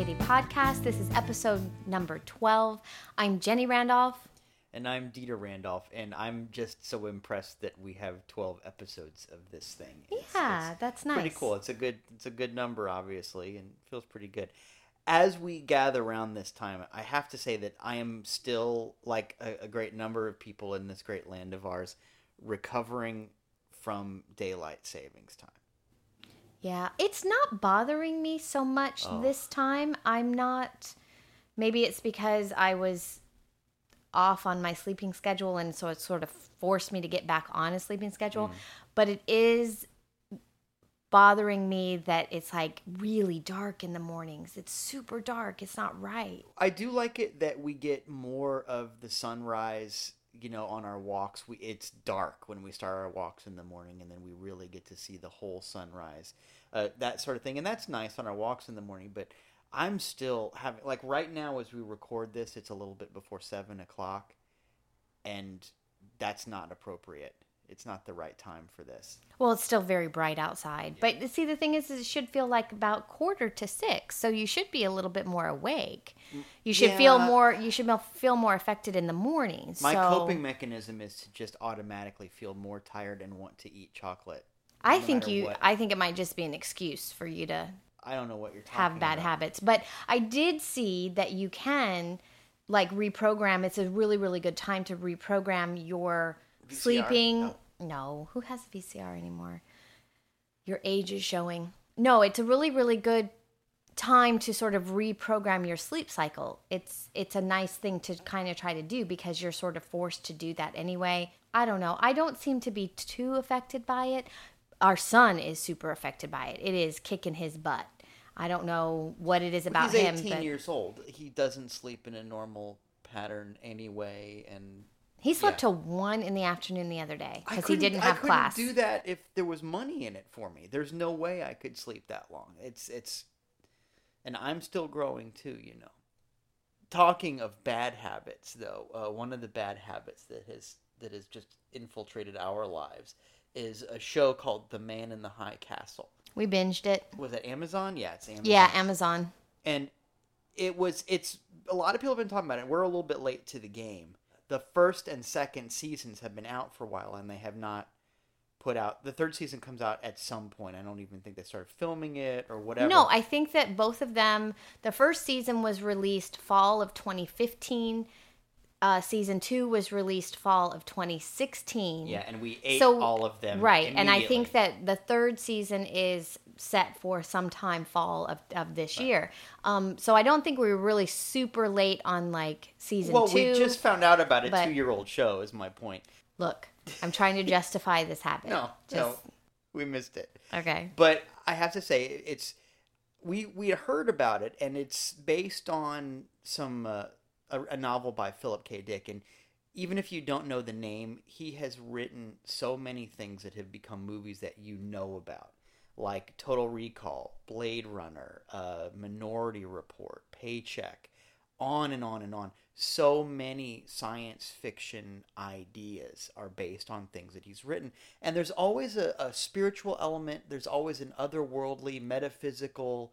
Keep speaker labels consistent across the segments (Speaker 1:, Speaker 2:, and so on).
Speaker 1: Society podcast. This is episode number 12. I'm Jenny Randolph.
Speaker 2: And I'm Dieter Randolph, and I'm just so impressed that we have 12 episodes of this thing.
Speaker 1: It's, yeah, it's that's nice.
Speaker 2: Pretty cool. It's a good it's a good number obviously and feels pretty good. As we gather around this time, I have to say that I am still like a, a great number of people in this great land of ours recovering from daylight savings time.
Speaker 1: Yeah, it's not bothering me so much oh. this time. I'm not. Maybe it's because I was off on my sleeping schedule, and so it sort of forced me to get back on a sleeping schedule. Mm. But it is bothering me that it's like really dark in the mornings. It's super dark. It's not right.
Speaker 2: I do like it that we get more of the sunrise you know on our walks we it's dark when we start our walks in the morning and then we really get to see the whole sunrise uh, that sort of thing. And that's nice on our walks in the morning but i'm still having like right now as we record this it's a little bit before seven o'clock and that's not appropriate it's not the right time for this.
Speaker 1: Well, it's still very bright outside. Yeah. But see, the thing is, is, it should feel like about quarter to six, so you should be a little bit more awake. You should yeah. feel more. You should feel more affected in the mornings.
Speaker 2: My
Speaker 1: so.
Speaker 2: coping mechanism is to just automatically feel more tired and want to eat chocolate.
Speaker 1: I no think you. What. I think it might just be an excuse for you to.
Speaker 2: I don't know what you're
Speaker 1: have bad
Speaker 2: about.
Speaker 1: habits, but I did see that you can like reprogram. It's a really really good time to reprogram your VCR? sleeping. No. No, who has a VCR anymore? Your age is showing. No, it's a really really good time to sort of reprogram your sleep cycle. It's it's a nice thing to kind of try to do because you're sort of forced to do that anyway. I don't know. I don't seem to be too affected by it. Our son is super affected by it. It is kicking his butt. I don't know what it is about
Speaker 2: He's
Speaker 1: him.
Speaker 2: 18 but... years old. He doesn't sleep in a normal pattern anyway, and
Speaker 1: he slept yeah. till one in the afternoon the other day because he didn't have class.
Speaker 2: I
Speaker 1: class.
Speaker 2: do that if there was money in it for me. There's no way I could sleep that long. It's it's, and I'm still growing too. You know. Talking of bad habits, though, uh, one of the bad habits that has that has just infiltrated our lives is a show called The Man in the High Castle.
Speaker 1: We binged it.
Speaker 2: Was it Amazon? Yeah, it's Amazon.
Speaker 1: Yeah, Amazon.
Speaker 2: And it was it's a lot of people have been talking about it. We're a little bit late to the game the first and second seasons have been out for a while and they have not put out the third season comes out at some point. I don't even think they started filming it or whatever.
Speaker 1: No i think that both of them the first season was released fall of 2015 uh, season two was released fall of 2016
Speaker 2: yeah and we ate so, all of them
Speaker 1: right and i think that the third season is set for sometime fall of, of this right. year. Um, so I don't think we were really super late on like season
Speaker 2: well,
Speaker 1: two.
Speaker 2: Well, we just found out about a two year old show, is my point.
Speaker 1: Look, I'm trying to justify this habit.
Speaker 2: no, just... no, we missed it.
Speaker 1: Okay.
Speaker 2: But I have to say, it's we we heard about it, and it's based on some uh, a, a novel by Philip K. Dick, and even if you don't know the name, he has written so many things that have become movies that you know about like Total Recall, Blade Runner, uh, Minority Report, Paycheck, on and on and on. So many science fiction ideas are based on things that he's written. And there's always a, a spiritual element, there's always an otherworldly, metaphysical,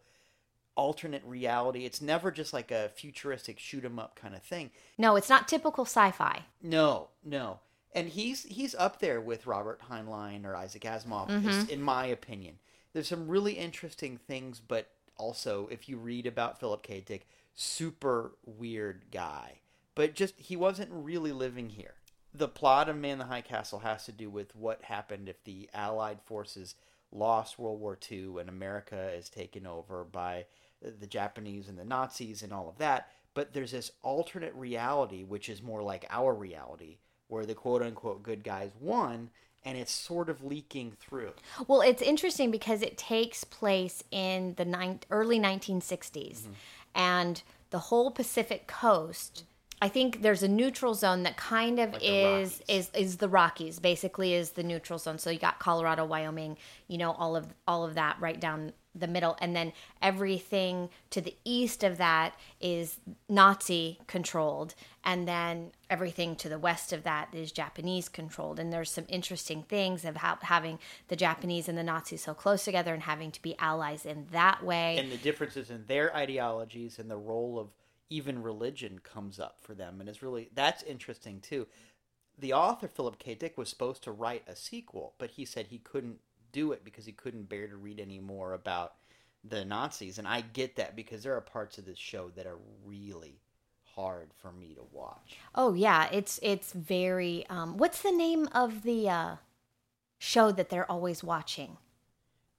Speaker 2: alternate reality. It's never just like a futuristic shoot 'em up kind of thing.
Speaker 1: No, it's not typical sci-fi.
Speaker 2: No, no. And he's he's up there with Robert Heinlein or Isaac Asimov, mm-hmm. in my opinion there's some really interesting things, but also if you read about Philip K. Dick, super weird guy. But just he wasn't really living here. The plot of Man in the High Castle has to do with what happened if the Allied forces lost World War II and America is taken over by the Japanese and the Nazis and all of that. But there's this alternate reality, which is more like our reality, where the quote unquote good guys won and it's sort of leaking through.
Speaker 1: Well, it's interesting because it takes place in the ni- early 1960s, mm-hmm. and the whole Pacific coast. I think there's a neutral zone that kind of like is is is the Rockies. Basically, is the neutral zone. So you got Colorado, Wyoming, you know, all of all of that right down the middle, and then everything to the east of that is Nazi controlled, and then everything to the west of that is Japanese controlled. And there's some interesting things of how, having the Japanese and the Nazis so close together and having to be allies in that way,
Speaker 2: and the differences in their ideologies and the role of even religion comes up for them, and it's really that's interesting too. The author Philip K. Dick was supposed to write a sequel, but he said he couldn't do it because he couldn't bear to read any more about the Nazis. And I get that because there are parts of this show that are really hard for me to watch.
Speaker 1: Oh yeah, it's it's very. Um, what's the name of the uh, show that they're always watching?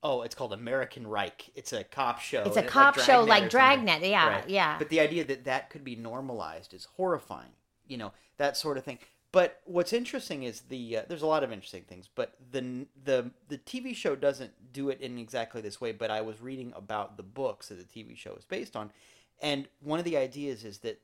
Speaker 2: Oh, it's called American Reich. It's a cop show.
Speaker 1: It's a cop like show like Dragnet. Yeah, right. yeah.
Speaker 2: But the idea that that could be normalized is horrifying. You know that sort of thing. But what's interesting is the uh, there's a lot of interesting things, but the the the TV show doesn't do it in exactly this way. But I was reading about the books that the TV show is based on, and one of the ideas is that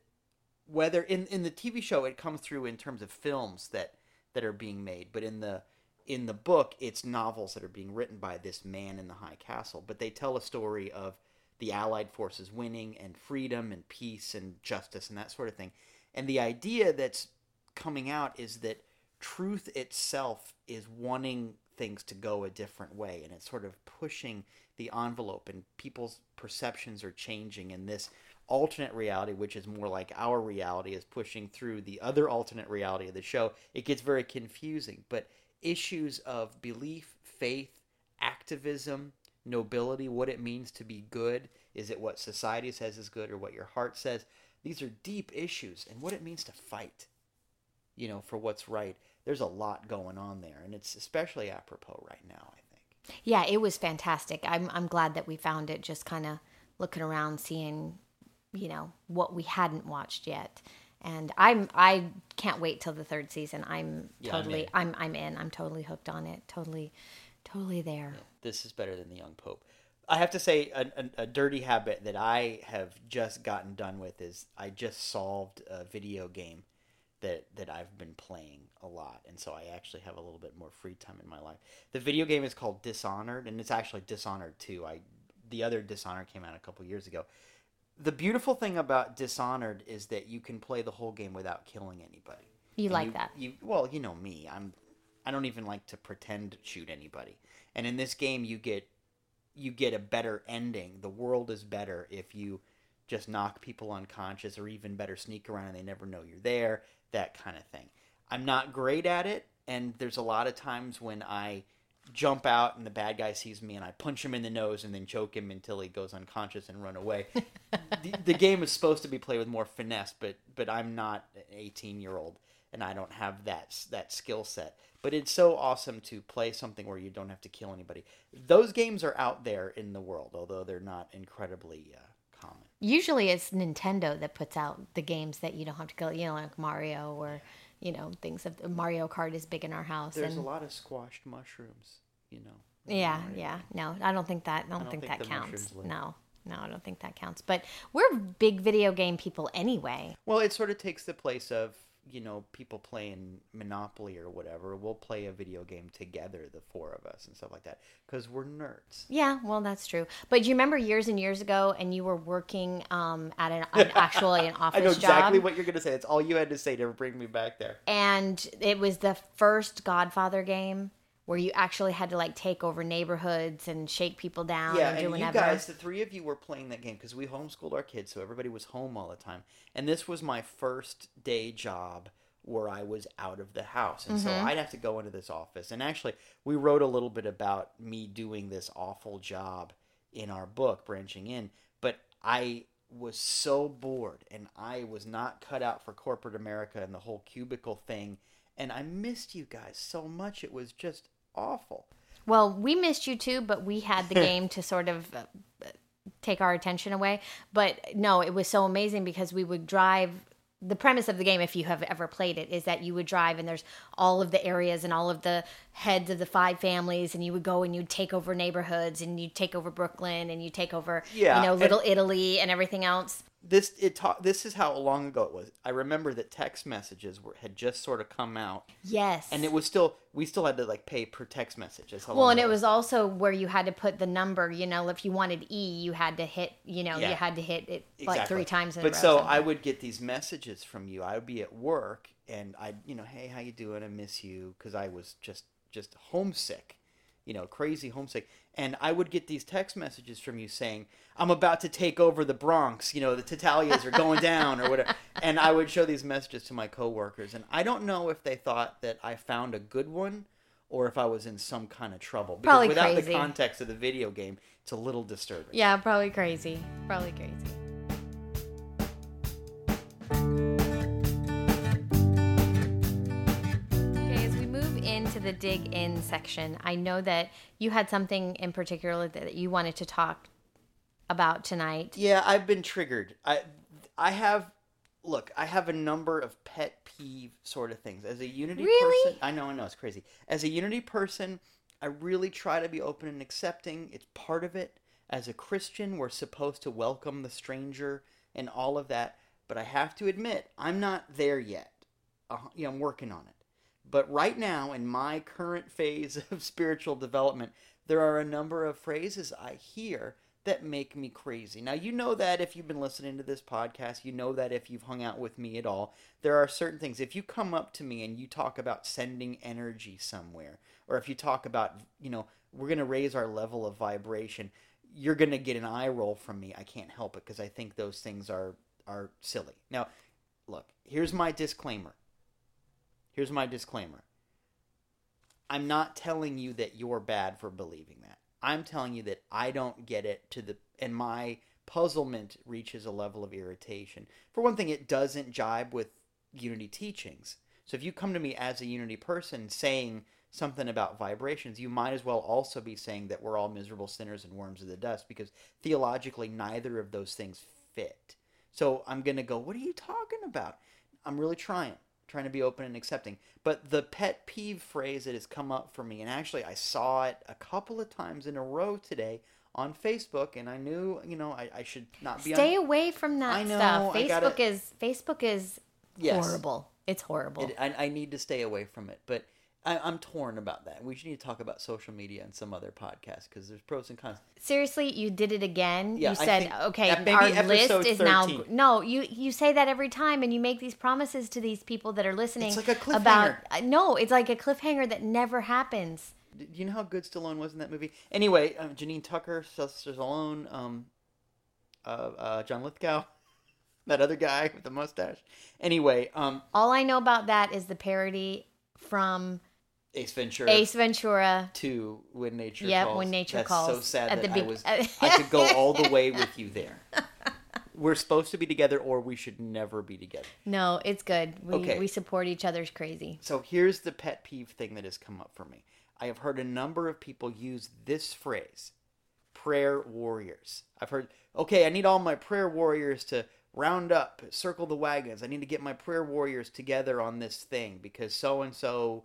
Speaker 2: whether in in the TV show it comes through in terms of films that that are being made, but in the in the book it's novels that are being written by this man in the high castle. But they tell a story of the Allied forces winning and freedom and peace and justice and that sort of thing. And the idea that's coming out is that truth itself is wanting things to go a different way and it's sort of pushing the envelope and people's perceptions are changing and this alternate reality which is more like our reality is pushing through the other alternate reality of the show. It gets very confusing but issues of belief faith activism nobility what it means to be good is it what society says is good or what your heart says? These are deep issues and what it means to fight you know, for what's right. There's a lot going on there, and it's especially apropos right now. I think.
Speaker 1: Yeah, it was fantastic. I'm I'm glad that we found it. Just kind of looking around, seeing, you know, what we hadn't watched yet. And I'm I can't wait till the third season. I'm yeah, totally I'm, I'm, I'm in. I'm totally hooked on it. Totally, totally there. Yeah,
Speaker 2: this is better than the Young Pope. I have to say, a, a, a, dirty habit that I have just gotten done with is I just solved a video game that that I've been playing a lot, and so I actually have a little bit more free time in my life. The video game is called Dishonored, and it's actually Dishonored 2. I the other Dishonored came out a couple years ago. The beautiful thing about Dishonored is that you can play the whole game without killing anybody.
Speaker 1: You and like you, that?
Speaker 2: You well, you know me. I'm I don't even like to pretend to shoot anybody. And in this game, you get you get a better ending. The world is better if you just knock people unconscious, or even better, sneak around and they never know you're there that kind of thing. I'm not great at it, and there's a lot of times when I jump out and the bad guy sees me and I punch him in the nose and then choke him until he goes unconscious and run away. the, the, game is supposed to be played with more finesse, but but I'm not an 18 year old and I don't have that that skill set. But it's so awesome to play something where you don't have to kill anybody. Those games are out there in the world, although they're not incredibly uh.
Speaker 1: Usually it's Nintendo that puts out the games that you don't have to go, you know, like Mario or, you know, things of Mario Kart is big in our house.
Speaker 2: There's and, a lot of squashed mushrooms, you know.
Speaker 1: Yeah, Mario. yeah. No, I don't think that I don't, I don't think, think, that counts. No. No, I don't think that counts. But we're big video game people anyway.
Speaker 2: Well, it sort of takes the place of you know, people playing Monopoly or whatever, we'll play a video game together, the four of us and stuff like that, because we're nerds.
Speaker 1: Yeah, well, that's true. But do you remember years and years ago, and you were working um, at an, an actually an office
Speaker 2: I know
Speaker 1: exactly
Speaker 2: job, what you're going to say. It's all you had to say to bring me back there.
Speaker 1: And it was the first Godfather game where you actually had to like take over neighborhoods and shake people down.
Speaker 2: Yeah,
Speaker 1: and,
Speaker 2: and you guys, the three of you were playing that game because we homeschooled our kids, so everybody was home all the time. And this was my first day job where I was out of the house, and mm-hmm. so I'd have to go into this office. And actually, we wrote a little bit about me doing this awful job in our book, branching in. But I was so bored, and I was not cut out for corporate America and the whole cubicle thing. And I missed you guys so much. It was just awful.
Speaker 1: Well, we missed you too, but we had the game to sort of uh, take our attention away. But no, it was so amazing because we would drive. The premise of the game, if you have ever played it, is that you would drive and there's all of the areas and all of the heads of the five families, and you would go and you'd take over neighborhoods and you'd take over Brooklyn and you take over, yeah, you know, Little Italy and everything else
Speaker 2: this it ta- this is how long ago it was. I remember that text messages were had just sort of come out,
Speaker 1: Yes.
Speaker 2: and it was still we still had to like pay per text message. That's how
Speaker 1: well, and it was also where you had to put the number. You know, if you wanted E, you had to hit. You know,
Speaker 2: Yeah.
Speaker 1: you had to hit it like
Speaker 2: Exactly.
Speaker 1: three times in
Speaker 2: But
Speaker 1: a row.
Speaker 2: so. I would get these messages from you. I would be at work, and I'd you know, hey, how you doing? I miss you because I was just just homesick, you know, crazy homesick. And I would get these text messages from you saying, "I'm about to take over the Bronx." You know, the Tattaglias are going down or whatever. And I would show these messages to my coworkers, and I don't know if they thought that I found a good one or if I was in some kind of trouble. Because
Speaker 1: Probably
Speaker 2: without
Speaker 1: crazy.
Speaker 2: the context of the video game, it's a little disturbing.
Speaker 1: Yeah, probably crazy. Probably crazy. The dig in section, I know that you had something in particular that you wanted to talk about tonight.
Speaker 2: Yeah, I've been triggered. I I have look, I have a number of pet peeve sort of things. As a Unity
Speaker 1: Really?
Speaker 2: person, I know, I know, it's crazy. As a Unity person, I really try to be open and accepting. It's part of it. As a Christian, we're supposed to welcome the stranger and all of that. But I have to admit, I'm not there yet. Uh, you know, I'm working on it. But right now, in my current phase of spiritual development, there are a number of phrases I hear that make me crazy. Now, you know that if you've been listening to this podcast, you know that if you've hung out with me at all, there are certain things. If you come up to me and you talk about sending energy somewhere, or if you talk about, you know, we're going to raise our level of vibration, you're going to get an eye roll from me. I can't help it because I think those things are are silly. Now, look, here's my disclaimer. Here's my disclaimer. I'm not telling you that you're bad for believing that. I'm telling you that I don't get it to the and my puzzlement reaches a level of irritation. For one thing, it doesn't jibe with unity teachings. So if you come to me as a unity person saying something about vibrations, you might as well also be saying that we're all miserable sinners and worms of the dust because theologically neither of those things fit. So I'm going to go, "What are you talking about?" I'm really trying trying to be open and accepting. But the pet peeve phrase that has come up for me, and actually I saw it a couple of times in a row today on Facebook, and I knew, you know, I, I should not be
Speaker 1: Stay
Speaker 2: on.
Speaker 1: away from that
Speaker 2: I know,
Speaker 1: stuff. Facebook
Speaker 2: gotta-
Speaker 1: is Facebook is
Speaker 2: Yes.
Speaker 1: horrible. It's horrible.
Speaker 2: It, I, I need to stay away from it, but I, I'm torn about that. We should need to talk about social media and some other podcast because there's pros and cons.
Speaker 1: Seriously, you did it again.
Speaker 2: Yeah,
Speaker 1: you
Speaker 2: I
Speaker 1: said,
Speaker 2: think
Speaker 1: "Okay, our
Speaker 2: episode
Speaker 1: list is now."
Speaker 2: 13.
Speaker 1: No, you you say that every time, and you make these promises to these people that are listening.
Speaker 2: It's like a cliffhanger.
Speaker 1: About uh, no, it's like a cliffhanger that never happens.
Speaker 2: Do you know how good Stallone was in that movie? Anyway, um, Janine Turner, Sylvester Stallone, um, uh, uh, John Lithgow, that other guy with the mustache. Anyway, um,
Speaker 1: All I know about that is the parody from
Speaker 2: Ace Ventura.
Speaker 1: Ace Ventura.
Speaker 2: to when nature
Speaker 1: Yep,
Speaker 2: calls.
Speaker 1: When Nature
Speaker 2: That's so sad
Speaker 1: at
Speaker 2: that
Speaker 1: the
Speaker 2: I was I could go all the way with you there. We're supposed to be together, or we should never be together.
Speaker 1: No, it's good. We
Speaker 2: Okay.
Speaker 1: we support each other's crazy.
Speaker 2: So here's the pet peeve thing that has come up for me. I have heard a number of people use this phrase, prayer warriors. I've heard, okay, I need all my prayer warriors to round up, circle the wagons. I need to get my prayer warriors together on this thing because so and so,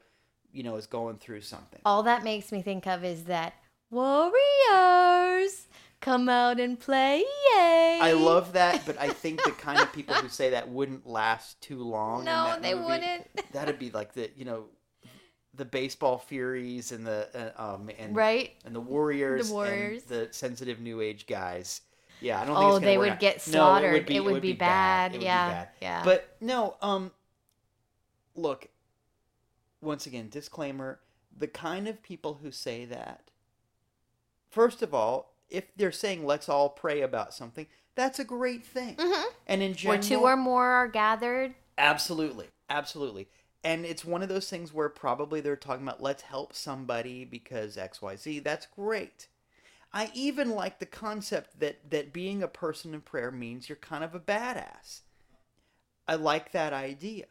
Speaker 2: you know, is going through something.
Speaker 1: All that makes me think of is that warriors come out and play. Yay!
Speaker 2: I love that, but I think the kind of people who say that wouldn't last too long.
Speaker 1: No, they
Speaker 2: movie.
Speaker 1: wouldn't.
Speaker 2: That'd be like the you know, the baseball furies and the uh, um and
Speaker 1: right.
Speaker 2: and the warriors,
Speaker 1: The Warriors.
Speaker 2: and the sensitive new age guys. Yeah, I don't think
Speaker 1: Oh,
Speaker 2: it's
Speaker 1: they would
Speaker 2: out.
Speaker 1: get
Speaker 2: No,
Speaker 1: slaughtered. It would be bad.
Speaker 2: It would be
Speaker 1: Yeah,
Speaker 2: bad.
Speaker 1: yeah.
Speaker 2: But no, um, look. Once again, disclaimer: the kind of people who say that. First of all, if they're saying "let's all pray about something," that's a great thing.
Speaker 1: Mhm.
Speaker 2: And in general, Where
Speaker 1: two or more are gathered.
Speaker 2: Absolutely. Absolutely. And it's one of those things where probably they're talking about let's help somebody because XYZ. That's great. I even like the concept that that being a person in prayer means you're kind of a badass. I like that idea.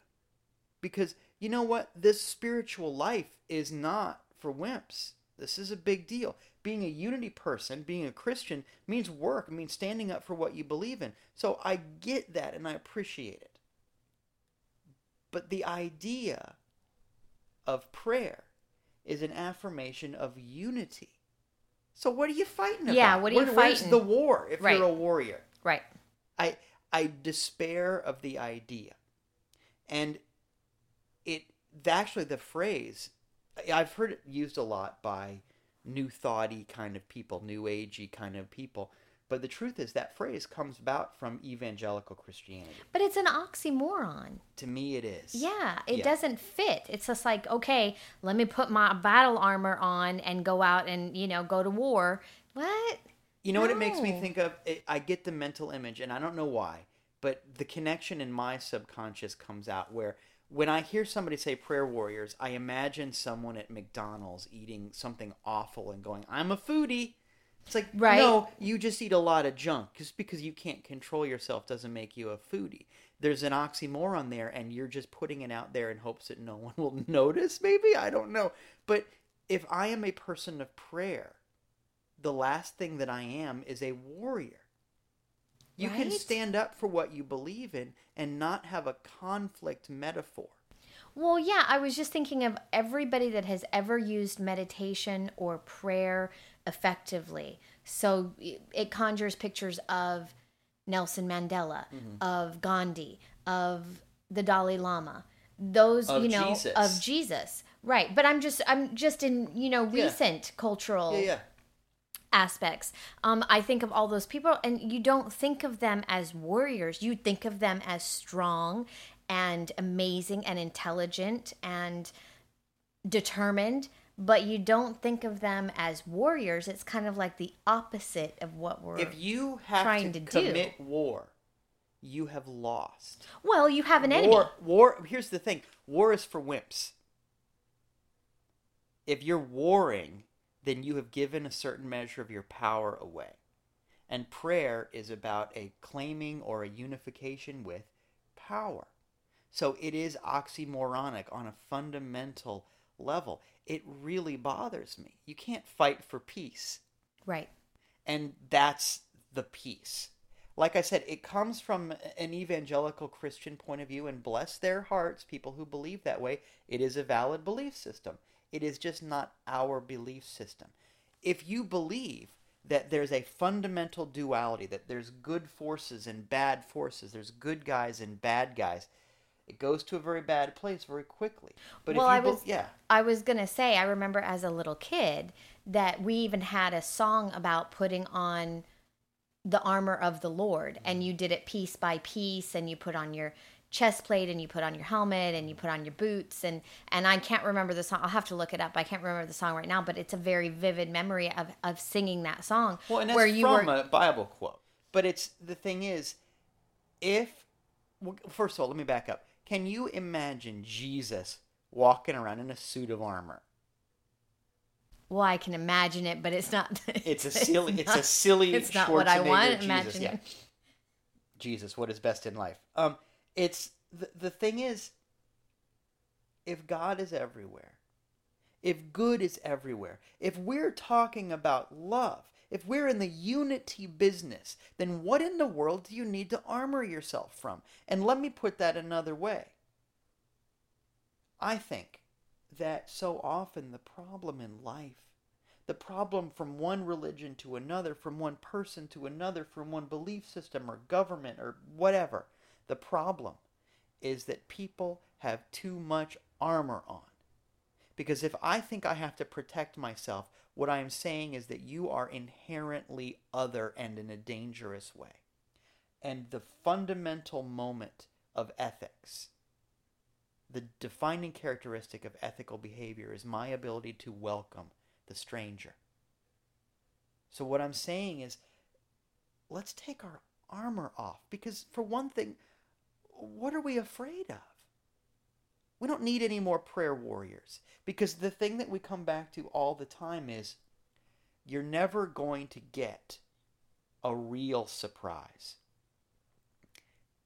Speaker 2: Because you know what? This spiritual life is not for wimps. This is a big deal. Being a unity person, being a Christian, means work. It means standing up for what you believe in. So I get that and I appreciate it. But the idea of prayer is an affirmation of unity. So what are you fighting about?
Speaker 1: Yeah, what are you
Speaker 2: Where- Where's the war if
Speaker 1: Right.
Speaker 2: you're a warrior?
Speaker 1: Right.
Speaker 2: I I despair of the idea. And it actually the phrase I've heard it used a lot by new thoughty kind of people, new agey kind of people. But the truth is that phrase comes about from evangelical Christianity.
Speaker 1: But it's an oxymoron.
Speaker 2: To me it is.
Speaker 1: Yeah, it yeah. doesn't fit. It's just like, okay, let me put my battle armor on and go out and, you know, go to war. What?
Speaker 2: You know no. what it makes me think of? I get the mental image and I don't know why, but the connection in my subconscious comes out where when I hear somebody say prayer warriors, I imagine someone at McDonald's eating something awful and going, "I'm a foodie." It's like, right. no, you just eat a lot of junk. Just because you can't control yourself doesn't make you a foodie. There's an oxymoron there, and you're just putting it out there in hopes that no one will notice. Maybe I don't know, but if I am a person of prayer, the last thing that I am is a warrior. You right? can stand up for what you believe in and not have a conflict metaphor.
Speaker 1: Well, yeah, I was just thinking of everybody that has ever used meditation or prayer effectively. So it conjures pictures of Nelson Mandela, mm-hmm. of Gandhi, of the Dalai Lama. Those, of you know, Jesus. of Jesus. Right. But I'm just I'm just in, you know, recent yeah. cultural yeah, yeah aspects. Um, I think of all those people, and you don't think of them as warriors. You think of them as strong and amazing and intelligent and determined, but you don't think of them as warriors. It's kind of like the opposite of what we're
Speaker 2: if you have trying to, to commit do. war. You have lost.
Speaker 1: Well, you have an enemy.
Speaker 2: War, war. Here's the thing: war is for wimps. If you're warring, then you have given a certain measure of your power away. And prayer is about a claiming or a unification with power. So it is oxymoronic on a fundamental level. It really bothers me. You can't fight for peace.
Speaker 1: Right.
Speaker 2: And that's the peace. Like I said, it comes from an evangelical Christian point of view, and bless their hearts, people who believe that way. It is a valid belief system. It is just not our belief system. If you believe that there's a fundamental duality, that there's good forces and bad forces, there's good guys and bad guys, it goes to a very bad place very quickly.
Speaker 1: But well, I was, yeah, I was gonna say, I remember as a little kid that we even had a song about putting on the armor of the Lord, and you did it piece by piece, and you put on your chest plate and you put on your helmet and you put on your boots and and I can't remember the song. I'll have to look it up. I can't remember the song right now, but it's a very vivid memory of of singing that song.
Speaker 2: Well, and that's where you from were... a Bible quote. But it's the thing is, if well, first of all, let me back up. Can you imagine Jesus walking around in a suit of armor?
Speaker 1: Well, I can imagine it, but it's not.
Speaker 2: It's a silly. It's, not, it's a silly. It's not what I want. Jesus, yeah. Jesus, what is best in life? Um, it's the, the thing is if God is everywhere, if good is everywhere, if we're talking about love, if we're in the unity business, then what in the world do you need to armor yourself from? And let me put that another way. I think that so often the problem in life, the problem from one religion to another, from one person to another, from one belief system or government or whatever, the problem is that people have too much armor on. Because if I think I have to protect myself, what I am saying is that you are inherently other and in a dangerous way. And the fundamental moment of ethics, the defining characteristic of ethical behavior, is my ability to welcome the stranger. So, what I'm saying is, let's take our armor off. Because, for one thing, what are we afraid of? We don't need any more prayer warriors because the thing that we come back to all the time is you're never going to get a real surprise.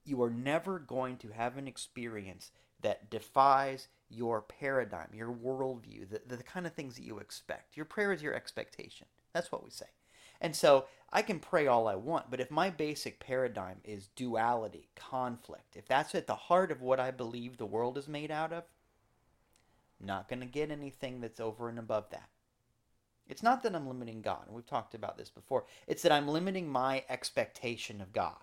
Speaker 2: You are never going to have an experience that defies your paradigm, your worldview, the, the kind of things that you expect. Your prayer is your expectation. That's what we say. And so I can pray all I want, but if my basic paradigm is duality, conflict, if that's at the heart of what I believe the world is made out of, I'm not going to get anything that's over and above that. It's not that I'm limiting God. And we've talked about this before. It's that I'm limiting my expectation of God.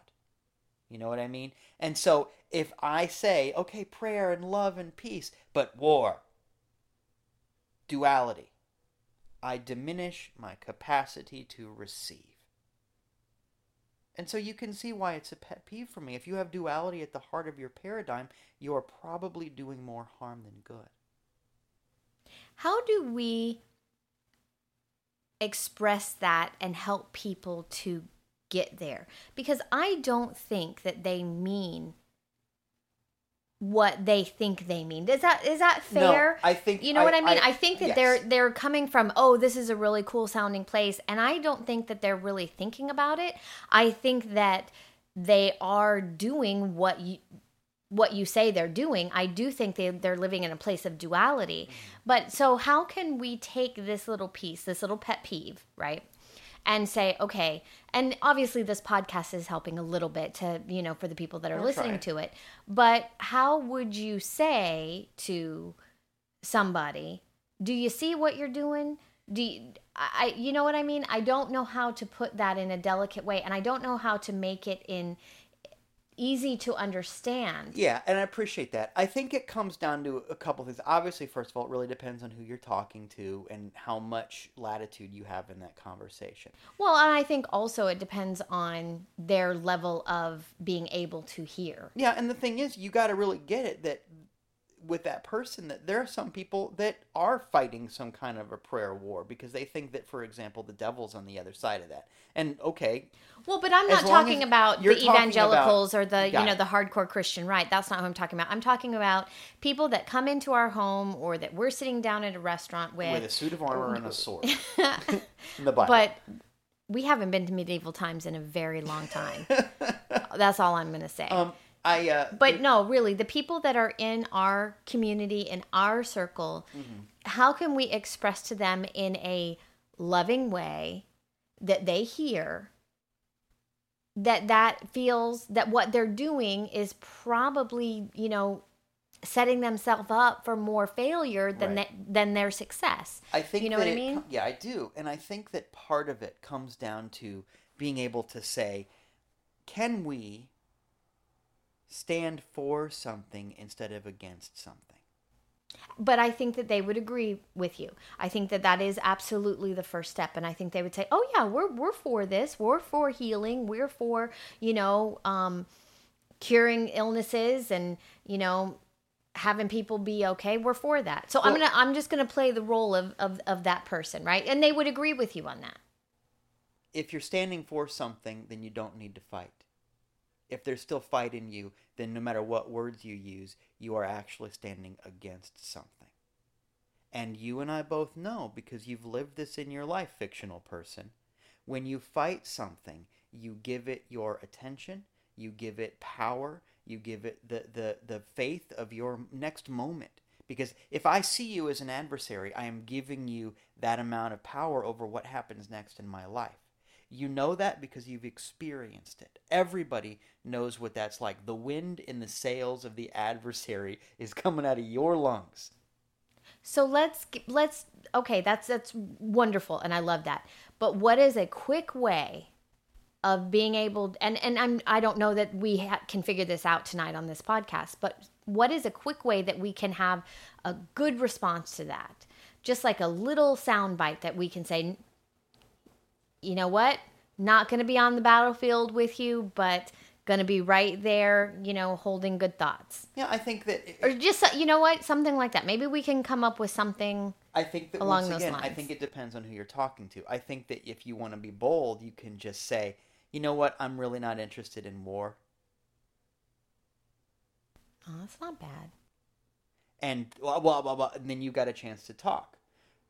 Speaker 2: You know what I mean? And so if I say, okay, prayer and love and peace, but war, duality, I diminish my capacity to receive. And so you can see why it's a pet peeve for me. If you have duality at the heart of your paradigm, you are probably doing more harm than good.
Speaker 1: How do we express that and help people to get there? Because I don't think that they mean what they think they mean. Is that is that fair?
Speaker 2: No, I think
Speaker 1: you know I, what I mean. I,
Speaker 2: I
Speaker 1: think that
Speaker 2: yes.
Speaker 1: they're they're coming from oh this is a really cool sounding place, and I don't think that they're really thinking about it. I think that they are doing what you what you say they're doing. I do think they they're living in a place of duality. Mm-hmm. But so how can we take this little piece, this little pet peeve, right? And say, okay, and obviously this podcast is helping a little bit to, you know, for the people that are listening to it. But how would you say to somebody, do you see what you're doing? Do you, I, you know what I mean? I don't know how to put that in a delicate way, and I don't know how to make it in easy to understand.
Speaker 2: Yeah, and I appreciate that. I think it comes down to a couple things. Obviously, first of all, it really depends on who you're talking to and how much latitude you have in that conversation.
Speaker 1: Well, and I think also it depends on their level of being able to hear.
Speaker 2: Yeah, and the thing is, you got to really get it that with that person that there are some people that are fighting some kind of a prayer war because they think that for example the devil's on the other side of that. And okay
Speaker 1: well but i'm not talking about the evangelicals
Speaker 2: about,
Speaker 1: or the you know it. the hardcore christian right that's not who i'm talking about. I'm talking about people that come into our home or that we're sitting down at a restaurant with.
Speaker 2: With a suit of armor and a sword. In the
Speaker 1: Bible. but we haven't been to medieval times in a very long time. That's all i'm going to say.
Speaker 2: Um, I. Uh,
Speaker 1: but no, really, the people that are in our community, in our circle, mm-hmm. how can we express to them in a loving way that they hear that that feels that what they're doing is probably you know setting themselves up for more failure than right. they, than their success.
Speaker 2: I think
Speaker 1: you know what I
Speaker 2: mean. yeah, I do, and I think that part of it comes down to being able to say, "Can we stand for something instead of against something.
Speaker 1: But I think that they would agree with you. I think that that is absolutely the first step, and I think they would say, "Oh yeah, we're we're for this. We're for healing. We're for you know um, curing illnesses, and you know having people be okay. We're for that." So well, I'm gonna I'm just gonna play the role of, of of that person, right? And they would agree with you on that.
Speaker 2: If you're standing for something, then you don't need to fight if there's still fight in you, then no matter what words you use, you are actually standing against something. And you and I both know, because you've lived this in your life, fictional person, when you fight something, you give it your attention, you give it power, you give it the, the, the faith of your next moment. Because if I see you as an adversary, I am giving you that amount of power over what happens next in my life. You know that because you've experienced it. Everybody knows what that's like. The wind in the sails of the adversary is coming out of your lungs.
Speaker 1: So let's let's okay, that's that's wonderful and I love that. But what is a quick way of being able and and I'm I don't know that we ha- can figure this out tonight on this podcast, but what is a quick way that we can have a good response to that? Just like a little sound bite that we can say you know what? Not going to be on the battlefield with you, but going to be right there, you know, holding good thoughts.
Speaker 2: Yeah, I think that.
Speaker 1: It, or just, you know what? Something like that. Maybe we can come up with something.
Speaker 2: I think that along once again, I think it depends on who you're talking to. I think that if you want to be bold, you can just say, you know what? I'm really not interested in war.
Speaker 1: Oh, that's not bad.
Speaker 2: And well, well, well, well, and then you got a chance to talk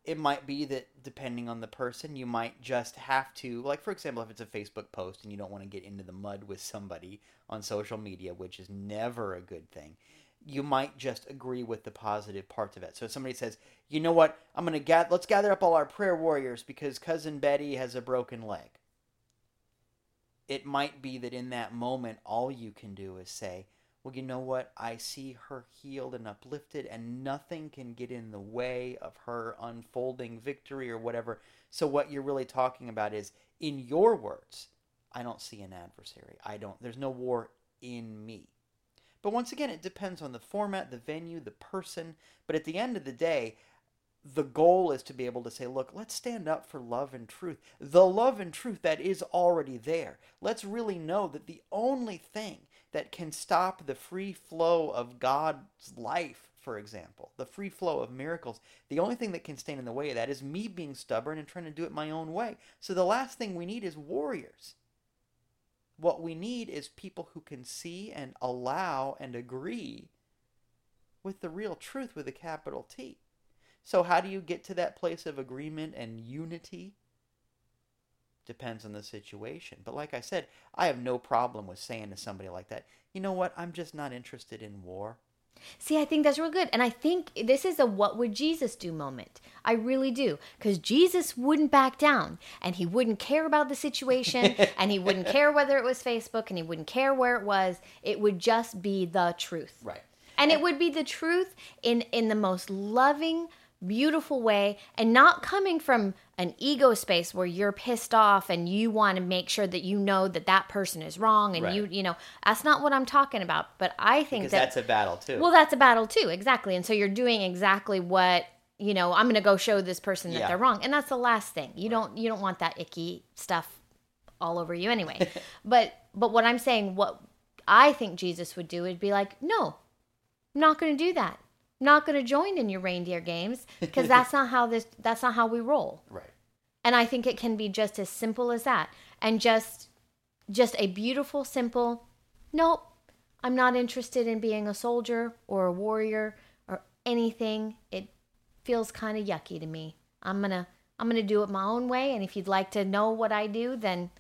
Speaker 2: it might be that depending on the person, you might just have to, like, for example, if it's a Facebook post and you don't want to get into the mud with somebody on social media, which is never a good thing, you might just agree with the positive parts of it. So if somebody says, you know what, I'm going to get, let's gather up all our prayer warriors because cousin Betty has a broken leg. It might be that in that moment, all you can do is say, well, you know what? I see her healed and uplifted, and nothing can get in the way of her unfolding victory or whatever. So, what you're really talking about is, in your words, I don't see an adversary. I don't, there's no war in me. But once again, it depends on the format, the venue, the person. But at the end of the day, the goal is to be able to say, look, let's stand up for love and truth. The love and truth that is already there. Let's really know that the only thing that can stop the free flow of God's life, for example, the free flow of miracles, the only thing that can stand in the way of that is me being stubborn and trying to do it my own way. So the last thing we need is warriors. What we need is people who can see and allow and agree with the real truth with a capital T. So, how do you get to that place of agreement and unity? Depends on the situation. But, like I said, I have no problem with saying to somebody like that, you know what, I'm just not interested in war.
Speaker 1: See, I think that's real good. And I think this is a what would Jesus do moment. I really do. Because Jesus wouldn't back down and he wouldn't care about the situation and he wouldn't care whether it was Facebook and he wouldn't care where it was. It would just be the truth.
Speaker 2: Right.
Speaker 1: And, and it would be the truth in, in the most loving, beautiful way and not coming from an ego space where you're pissed off and you want to make sure that you know that that person is wrong and right. you you know that's not what I'm talking about but I think that
Speaker 2: that's a battle too.
Speaker 1: Well, that's a battle too. Exactly. And so you're doing exactly what you know, I'm going to go show this person that yeah. they're wrong. And that's the last thing. You don't you don't want that icky stuff all over you anyway. but but what I'm saying what I think Jesus would do would be like, "No. I'm not going to do that not going to join in your reindeer games because that's not how this that's not how we roll.
Speaker 2: Right.
Speaker 1: And I think it can be just as simple as that and just just a beautiful simple nope. I'm not interested in being a soldier or a warrior or anything. It feels kind of yucky to me. I'm going to I'm going to do it my own way and if you'd like to know what I do then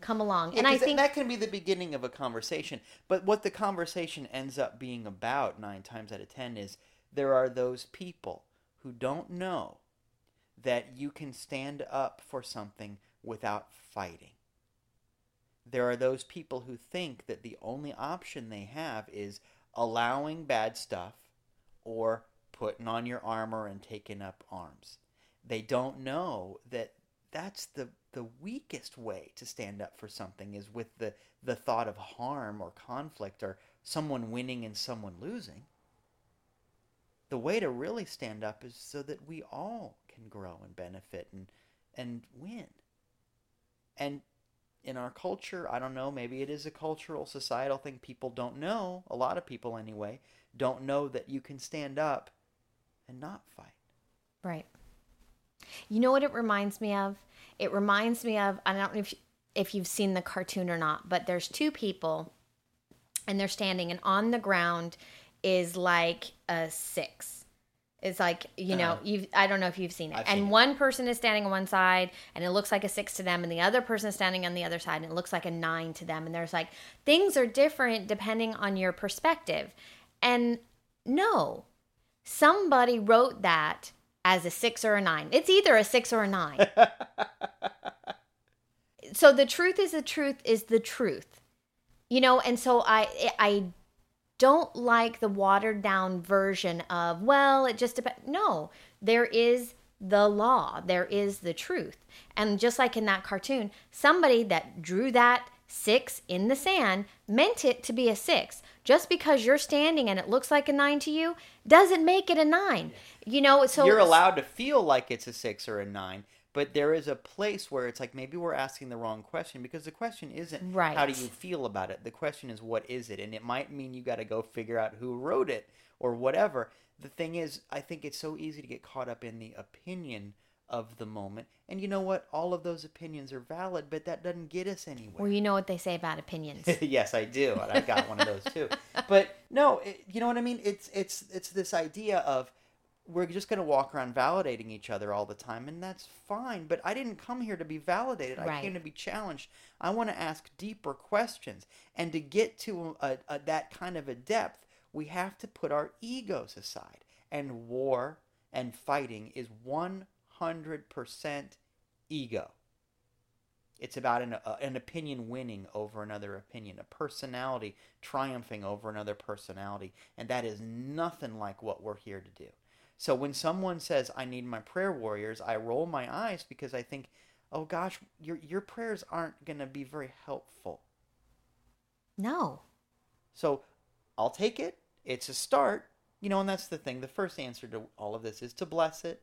Speaker 1: come along.
Speaker 2: Yeah, and I think that can be the beginning of a conversation. But what the conversation ends up being about 9 times out of 10 is there are those people who don't know that you can stand up for something without fighting. There are those people who think that the only option they have is allowing bad stuff or putting on your armor and taking up arms. They don't know that that's the the weakest way to stand up for something is with the the thought of harm or conflict or someone winning and someone losing the way to really stand up is so that we all can grow and benefit and and win. And in our culture, I don't know, maybe it is a cultural societal thing people don't know, a lot of people anyway, don't know that you can stand up and not fight.
Speaker 1: Right. You know what it reminds me of? It reminds me of I don't know if if you've seen the cartoon or not, but there's two people and they're standing and on the ground is like a six. It's like you know uh-huh. you I don't know if you've seen it. I've and seen one it. person is standing on one side and it looks like a six to them, and the other person is standing on the other side and it looks like a nine to them. And there's like things are different depending on your perspective. And no, somebody wrote that as a six or a nine. It's either a six or a nine. so the truth is the truth is the truth. You know, and so I I don't like the watered down version of, well, it just depends. No, there is the law, there is the truth. And just like in that cartoon, somebody that drew that six in the sand meant it to be a six. Just because you're standing and it looks like a nine to you doesn't make it a nine. You know, so
Speaker 2: you're allowed to feel like it's a six or a nine, but there is a place where it's like maybe we're asking the wrong question because the question isn't right. how do you feel about it? The question is what is it? And it might mean you got to go figure out who wrote it or whatever. The thing is i think it's so easy to get caught up in the opinion of the moment. And you know what? All of those opinions are valid but that doesn't get us anywhere.
Speaker 1: Well you know what they say about opinions.
Speaker 2: Yes i do i've got one of those too. But no it, you know what i mean? It's it's it's this idea of we're just going to walk around validating each other all the time, and that's fine. But I didn't come here to be validated. Right. I came to be challenged. I want to ask deeper questions. And to get to a, a, that kind of a depth, we have to put our egos aside. And war and fighting is 100% ego. It's about an, uh, an opinion winning over another opinion, a personality triumphing over another personality. And that is nothing like what we're here to do. So when someone says, I need my prayer warriors, I roll my eyes because I think, oh gosh, your, your prayers aren't going to be very helpful.
Speaker 1: No.
Speaker 2: So I'll take it. It's a start, you know, and that's the thing. The first answer to all of this is to bless it.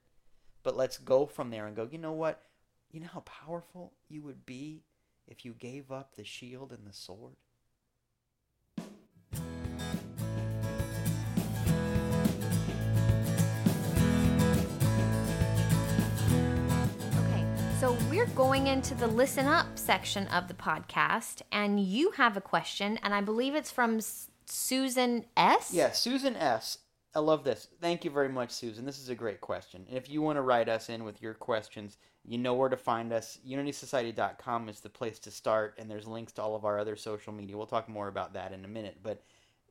Speaker 2: But let's go from there and go, you know what? You know how powerful you would be if you gave up the shield and the sword?
Speaker 1: We're going into the listen up section of the podcast, and you have a question, and I believe it's from S- Susan S.
Speaker 2: Yeah, Susan S. I love this. Thank you very much, Susan. This is a great question. And if you want to write us in with your questions, you know where to find us. UnitySociety.com is the place to start, and there's links to all of our other social media. We'll talk more about that in a minute, but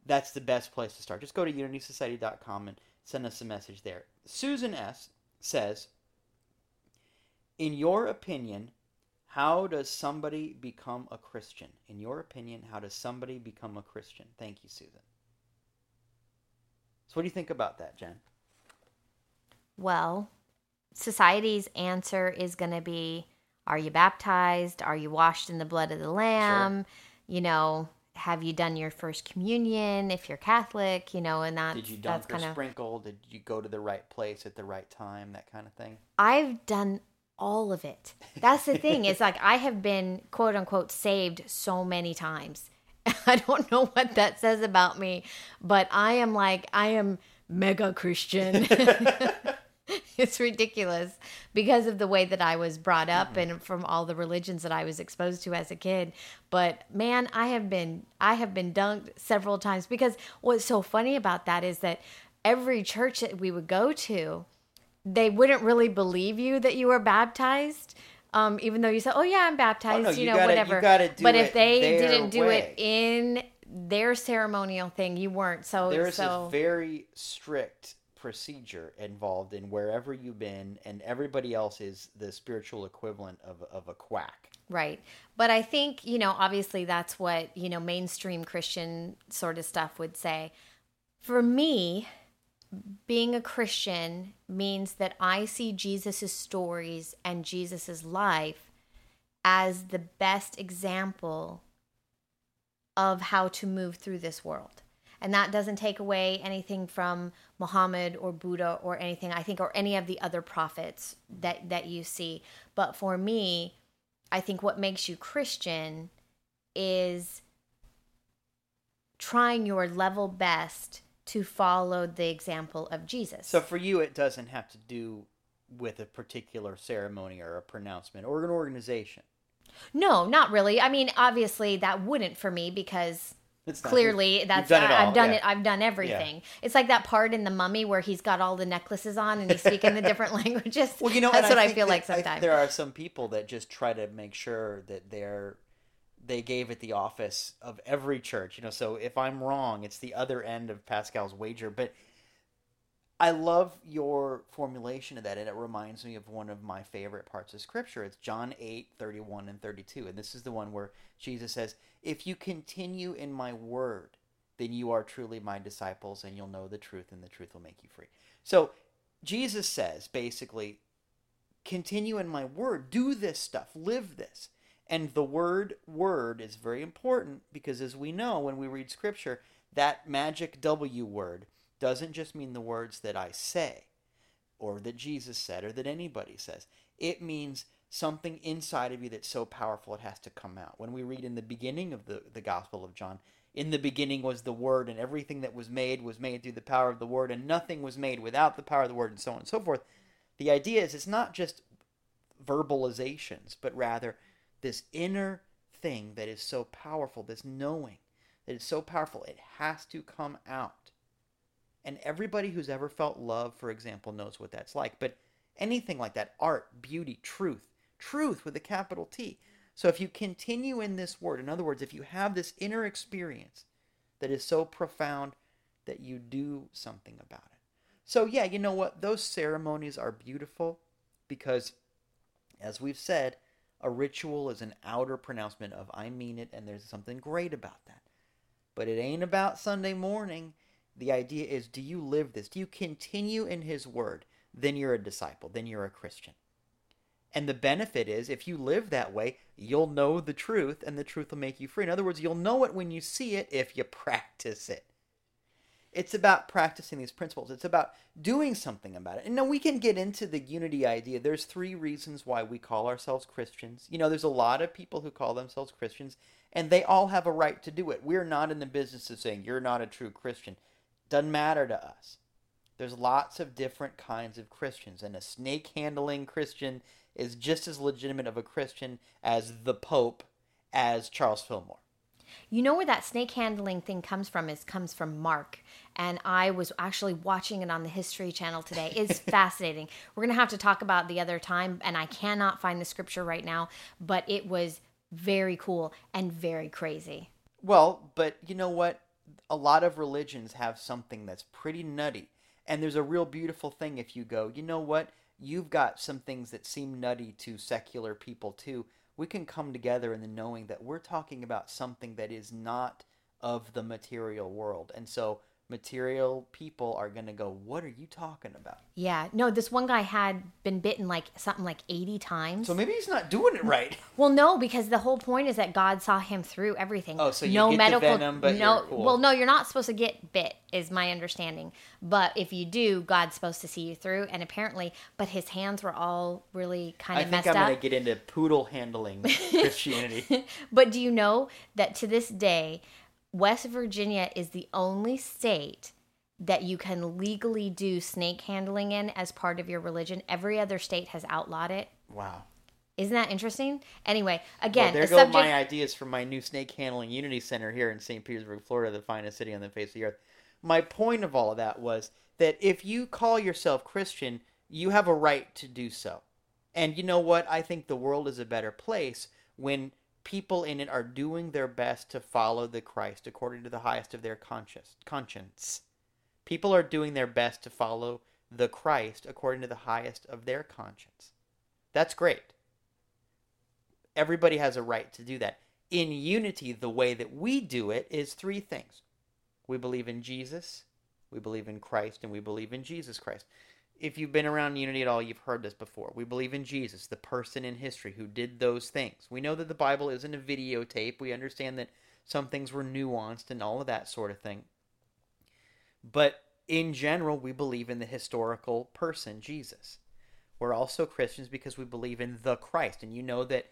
Speaker 2: that's the best place to start. Just go to UnitySociety.com and send us a message there. Susan S. says, In your opinion, how does somebody become a Christian? In your opinion, how does somebody become a Christian? Thank you, Susan. So, what do you think about that, Jen?
Speaker 1: Well, society's answer is going to be Are you baptized? Are you washed in the blood of the Lamb? Sure. You know, have you done your first communion if you're Catholic? You know, and that's
Speaker 2: did you dunk
Speaker 1: that's
Speaker 2: or kinda, sprinkle? Did you go to the right place at the right time? That kind of thing.
Speaker 1: I've done all of it. That's the thing. It's like I have been quote unquote saved so many times. I don't know what that says about me, but I am like, I am mega Christian. it's ridiculous because of the way that I was brought up mm-hmm. and from all the religions that I was exposed to as a kid. But man, I have been I have been dunked several times because what's so funny about that is that every church that we would go to, they wouldn't really believe you that you were baptized um, even though you said, "Oh yeah, I'm baptized," oh, no, you, you, know,
Speaker 2: gotta,
Speaker 1: whatever.
Speaker 2: but
Speaker 1: if they didn't do
Speaker 2: way.
Speaker 1: it in their ceremonial thing, you weren't. So
Speaker 2: there is
Speaker 1: so...
Speaker 2: a very strict procedure involved in wherever you've been, and everybody else is the spiritual equivalent of of a quack.
Speaker 1: Right. But I think, you know, obviously that's what, you know, mainstream Christian sort of stuff would say. For me, being a Christian means that I see Jesus' stories and Jesus' life as the best example of how to move through this world. And that doesn't take away anything from Muhammad or Buddha or anything, I think, or any of the other prophets that, that you see. But for me, I think what makes you Christian is trying your level best to follow the example of Jesus.
Speaker 2: So for you, it doesn't have to do with a particular ceremony or a pronouncement or an organization.
Speaker 1: No, not really. I mean, obviously that wouldn't for me because clearly that's
Speaker 2: done
Speaker 1: I, have done
Speaker 2: yeah.
Speaker 1: it. I've done everything. Yeah. It's like that part in the Mummy where he's got all the necklaces on and he's speaking the different languages.
Speaker 2: Well, you know,
Speaker 1: that's what
Speaker 2: I,
Speaker 1: I feel like sometimes.
Speaker 2: I, there are some people that just try to make sure that they're they gave it the office of every church. You know, so if I'm wrong, it's the other end of Pascal's wager. But I love your formulation of that, and it reminds me of one of my favorite parts of Scripture. It's John 8, 31 and 32. And this is the one where Jesus says, If you continue in my word, then you are truly my disciples, and you'll know the truth, and the truth will make you free. So Jesus says, basically, continue in my word, do this stuff, live this. And the word word is very important because, as we know when we read scripture, that magic W word doesn't just mean the words that I say or that Jesus said or that anybody says. It means something inside of you that's so powerful it has to come out. When we read in the beginning of the, the Gospel of John, in the beginning was the Word, and everything that was made was made through the power of the Word, and nothing was made without the power of the Word, and so on and so forth. The idea is it's not just verbalizations, but rather this inner thing that is so powerful, this knowing that is so powerful, it has to come out. And everybody who's ever felt love, for example, knows what that's like. But anything like that, art, beauty, truth, truth with a capital T. So if you continue in this word, in other words, if you have this inner experience that is so profound that you do something about it. So, yeah, you know what? Those ceremonies are beautiful because, as we've said, a ritual is an outer pronouncement of I mean it and there's something great about that. But it ain't about Sunday morning. The idea is do you live this? Do you continue in his word? Then you're a disciple. Then you're a Christian. And the benefit is if you live that way, you'll know the truth and the truth will make you free. In other words, you'll know it when you see it if you practice it. It's about practicing these principles. It's about doing something about it. And now we can get into the unity idea. There's three reasons why we call ourselves Christians. You know, there's a lot of people who call themselves Christians, and they all have a right to do it. We're not in the business of saying you're not a true Christian. Doesn't matter to us. There's lots of different kinds of Christians, and a snake handling Christian is just as legitimate of a Christian as the Pope, as Charles Fillmore.
Speaker 1: You know where that snake handling thing comes from is comes from Mark. And I was actually watching it on the History Channel today. It's fascinating. We're going to have to talk about the other time and I cannot find the scripture right now, but it was very cool and very crazy.
Speaker 2: Well, but you know what? A lot of religions have something that's pretty nutty. And there's a real beautiful thing if you go, you know what? You've got some things that seem nutty to secular people too we can come together in the knowing that we're talking about something that is not of the material world. And so material people are going to go, What are you talking about?
Speaker 1: Yeah. No, this one guy had been bitten like something like 80 times.
Speaker 2: So maybe he's not doing it right.
Speaker 1: Well, no, because the whole point is that God saw him through everything.
Speaker 2: Oh, so no medical, venom, but no, cool.
Speaker 1: Well, no, you're not supposed to get bit, is my understanding. But if you do, God's supposed to see you through. And apparently, but his hands were all really kind of messed
Speaker 2: up. I think
Speaker 1: I'm
Speaker 2: going to get into poodle handling Christianity.
Speaker 1: but do you know that to this day, West Virginia is the only state that you can legally do snake handling in as part of your religion. Every other state has outlawed it.
Speaker 2: Wow.
Speaker 1: Isn't that interesting? Anyway, again,
Speaker 2: well, there go subject... my ideas for my new snake handling unity center here in St. Petersburg, Florida, the finest city on the face of the earth. My point of all of that was that if you call yourself Christian, you have a right to do so. And you know what? I think the world is a better place when people in it are doing their best to follow the Christ according to the highest of their conscience. conscience. People are doing their best to follow the Christ according to the highest of their conscience. That's great. Everybody has a right to do that. In unity, the way that we do it is three things we believe in Jesus, we believe in Christ, and we believe in Jesus Christ if you've been around Unity at all, you've heard this before. We believe in Jesus, the person in history who did those things. We know that the Bible isn't a videotape. We understand that some things were nuanced and all of that sort of thing. But in general, we believe in the historical person, Jesus. We're also Christians because we believe in the Christ. And you know that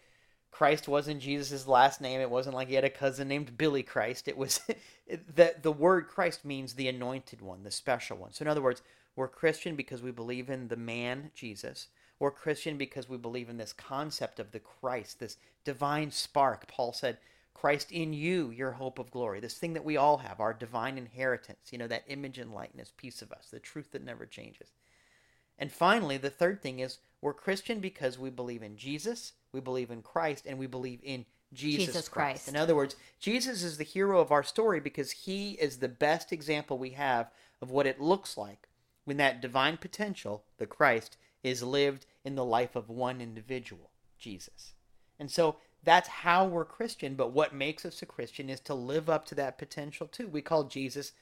Speaker 2: Christ wasn't Jesus' last name. It wasn't like he had a cousin named Billy Christ. It was that the word Christ means the anointed one, the special one. So, in other words, we're Christian because we believe in the man, Jesus. We're Christian because we believe in this concept of the Christ, this divine spark. Paul said, Christ in you, your hope of glory. This thing that we all have, our divine inheritance, you know, that image and likeness piece of us, the truth that never changes. And finally, the third thing is we're Christian because we believe in Jesus, we believe in Christ, and we believe in Jesus, Jesus Christ. Christ. In other words, Jesus is the hero of our story because he is the best example we have of what it looks like when that divine potential, the Christ, is lived in the life of one individual, Jesus. And so that's how we're Christian, but what makes us a Christian is to live up to that potential too. We call Jesus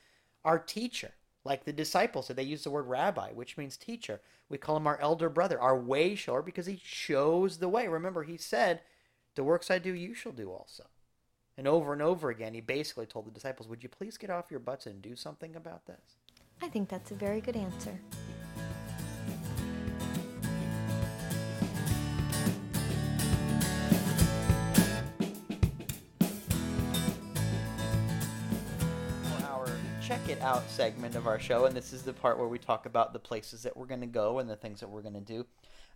Speaker 2: our teacher, like the disciples. They use the word rabbi, which means teacher. We call him our elder brother, our way shower, because he shows the way. Remember, he said, The works I do, you shall do also. And over and over again, he basically told the disciples, Would you please get off your butts and do something about this?
Speaker 1: I think that's a very good answer.
Speaker 2: check it out segment of our show, and this is the part where we talk about the places that we're going to go and the things that we're going to do.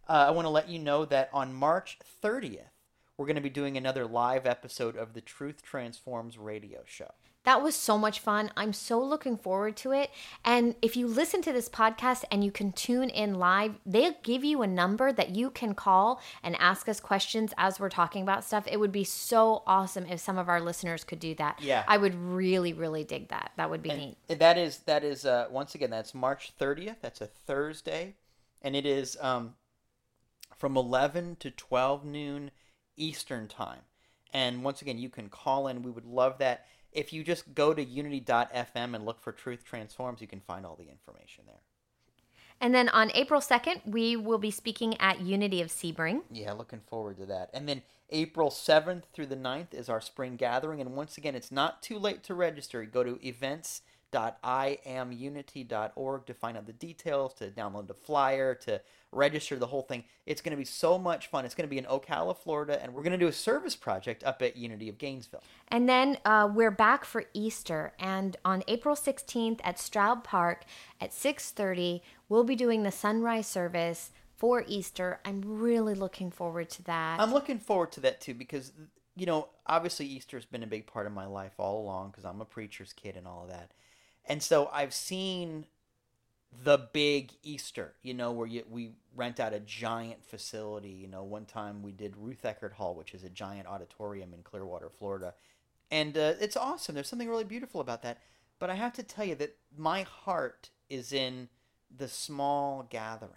Speaker 2: Uh, I want to let you know that on March 30th, we're going to be doing another live episode of the Truth Transforms radio show.
Speaker 1: That was so much fun. I'm so looking forward to it. And if you listen to this podcast and you can tune in live, they'll give you a number that you can call and ask us questions as we're talking about stuff. It would be so awesome if some of our listeners could do that.
Speaker 2: Yeah.
Speaker 1: I would really, really dig that. That would be
Speaker 2: and
Speaker 1: neat.
Speaker 2: That is, that is, uh, once again, that's March 30th. That's a Thursday. And it is um, from 11 to 12 noon Eastern time. And once again, you can call in. We would love that if you just go to unity.fm and look for Truth Transforms, you can find all the information there.
Speaker 1: And then on April 2nd, we will be speaking at Unity of Sebring.
Speaker 2: Yeah, looking forward to that. And then April 7th through the 9th is our spring gathering. And once again, it's not too late to register. Go to events.iamunity.org to find out the details, to download the flyer, to register the whole thing. It's going to be so much fun. It's going to be in Ocala, Florida, and we're going to do a service project up at Unity of Gainesville.
Speaker 1: And then uh, we're back for Easter, and on April 16th at Straub Park at 6:30, we'll be doing the sunrise service for Easter. I'm really looking forward to that.
Speaker 2: I'm looking forward to that too because you know, obviously Easter's been a big part of my life all along because I'm a preacher's kid and all of that. And so I've seen the big Easter, you know, where you, we rent out a giant facility. You know, one time we did Ruth Eckerd Hall, which is a giant auditorium in Clearwater, Florida. And uh, it's awesome. There's something really beautiful about that. But I have to tell you that my heart is in the small gathering.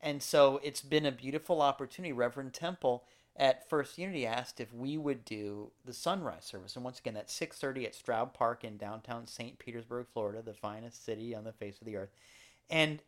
Speaker 2: And so it's been a beautiful opportunity. Reverend Temple at First Unity asked if we would do the sunrise service. And once again, that's 6.30 at Straub Park in downtown St. Petersburg, Florida, the finest city on the face of the earth. And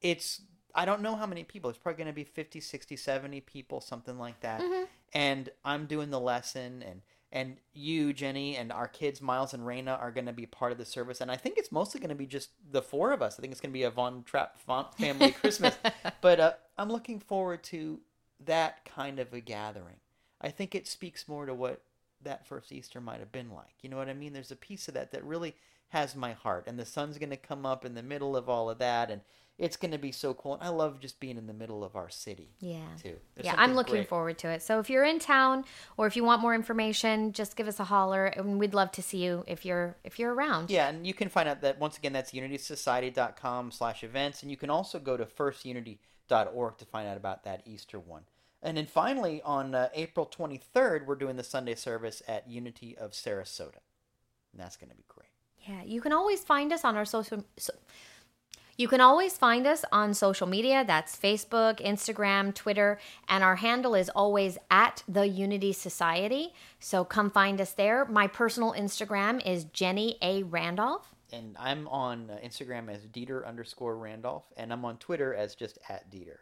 Speaker 2: it's, I don't know how many people. It's probably going to be 50, 60, 70 people, something like that. Mm-hmm. And I'm doing the lesson and – and you, Jenny, and our kids, Miles and Raina, are going to be part of the service. And I think it's mostly going to be just the four of us. I think it's going to be a Von Trapp family Christmas. but uh, I'm looking forward to that kind of a gathering. I think it speaks more to what that first Easter might have been like. You know what I mean? There's a piece of that that really has my heart. And the sun's going to come up in the middle of all of that. And it's going to be so cool. And I love just being in the middle of our city.
Speaker 1: Yeah.
Speaker 2: Too.
Speaker 1: There's yeah, I'm looking great. forward to it. So if you're in town or if you want more information, just give us a holler and we'd love to see you if you're if you're around.
Speaker 2: Yeah, and you can find out that once again that's unitysociety.com slash events and you can also go to firstunity.org to find out about that Easter one. And then finally on uh, April 23rd, we're doing the Sunday service at Unity of Sarasota. And that's going to be great.
Speaker 1: Yeah, you can always find us on our social so, you can always find us on social media. That's Facebook, Instagram, Twitter, and our handle is always at the Unity Society. So come find us there. My personal Instagram is Jenny A. Randolph.
Speaker 2: And I'm on uh, Instagram as Dieter underscore Randolph, and I'm on Twitter as just at Dieter.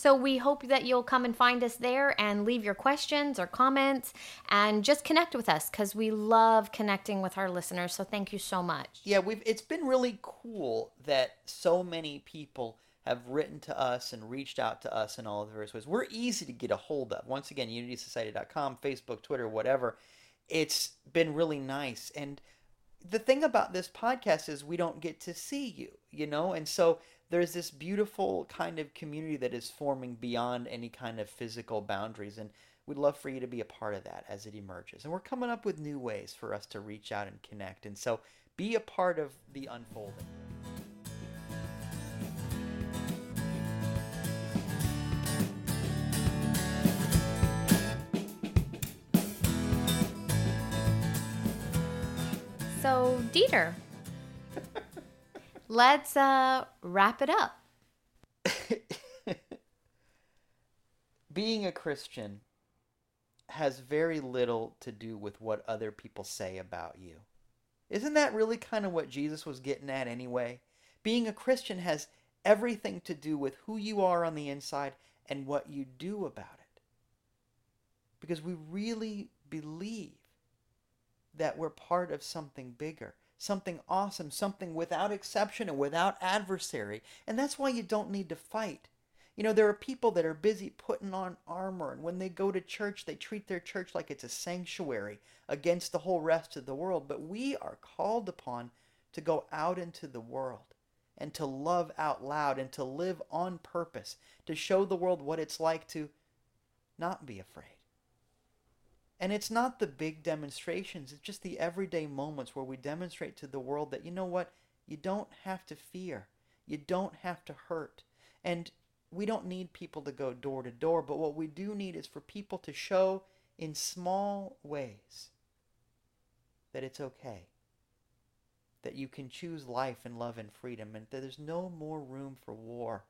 Speaker 1: So we hope that you'll come and find us there and leave your questions or comments and just connect with us because we love connecting with our listeners. So thank you so much.
Speaker 2: Yeah, we've it's been really cool that so many people have written to us and reached out to us in all of the various ways. We're easy to get a hold of. Once again, unitysociety.com, Facebook, Twitter, whatever. It's been really nice. And the thing about this podcast is we don't get to see you, you know? And so there's this beautiful kind of community that is forming beyond any kind of physical boundaries and we'd love for you to be a part of that as it emerges. And we're coming up with new ways for us to reach out and connect. And so be a part of the unfolding
Speaker 1: so dieter let's uh, wrap it up.
Speaker 2: Being a Christian has very little to do with what other people say about you. Isn't that really kind of what Jesus was getting at anyway? Being a Christian has everything to do with who you are on the inside and what you do about it. Because we really believe that we're part of something bigger something awesome, something without exception and without adversary. And that's why you don't need to fight. You know, there are people that are busy putting on armor, and when they go to church, they treat their church like it's a sanctuary against the whole rest of the world. But we are called upon to go out into the world and to love out loud and to live on purpose, to show the world what it's like to not be afraid. And it's not the big demonstrations, it's just the everyday moments where we demonstrate to the world that, you know what, you don't have to fear, you don't have to hurt. And we don't need people to go door to door, but what we do need is for people to show in small ways that it's okay. That you can choose life and love and freedom, and that there's no more room for war.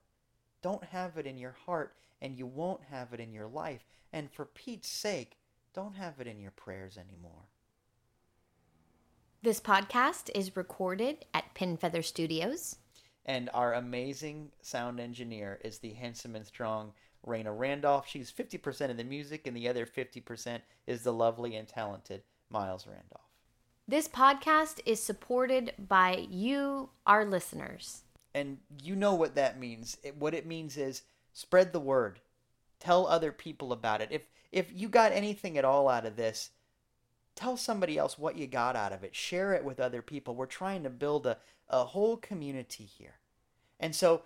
Speaker 2: Don't have it in your heart, and you won't have it in your life. And for Pete's sake, don't have it in your prayers anymore.
Speaker 1: This podcast is recorded at Pin Feather Studios.
Speaker 2: And our amazing sound engineer is the handsome and strong Raina Randolph. She's 50% of the music, and the other 50% is the lovely and talented Miles Randolph.
Speaker 1: This podcast is supported by you, our listeners.
Speaker 2: And you know what that means. It, what it means is spread the word. Tell other people about it. If if you got anything at all out of this, tell somebody else what you got out of it. Share it with other people. We're trying to build a, a whole community here. And so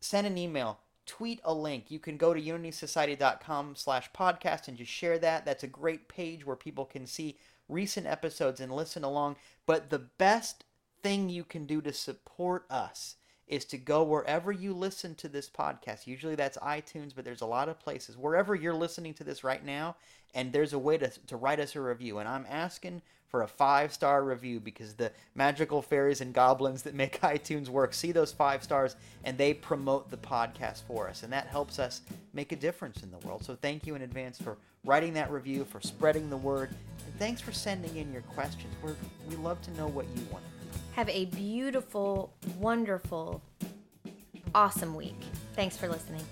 Speaker 2: send an email, tweet a link. You can go to unitysociety.com slash podcast and just share that. That's a great page where people can see recent episodes and listen along. But the best thing you can do to support us is to go wherever you listen to this podcast. Usually that's iTunes, but there's a lot of places. Wherever you're listening to this right now, and there's a way to, to write us a review. And I'm asking for a five star review because the magical fairies and goblins that make iTunes work see those five stars and they promote the podcast for us. And that helps us make a difference in the world. So thank you in advance for writing that review, for spreading the word, and thanks for sending in your questions. We're, we love to know what you want
Speaker 1: have a beautiful, wonderful, awesome week. Thanks for listening.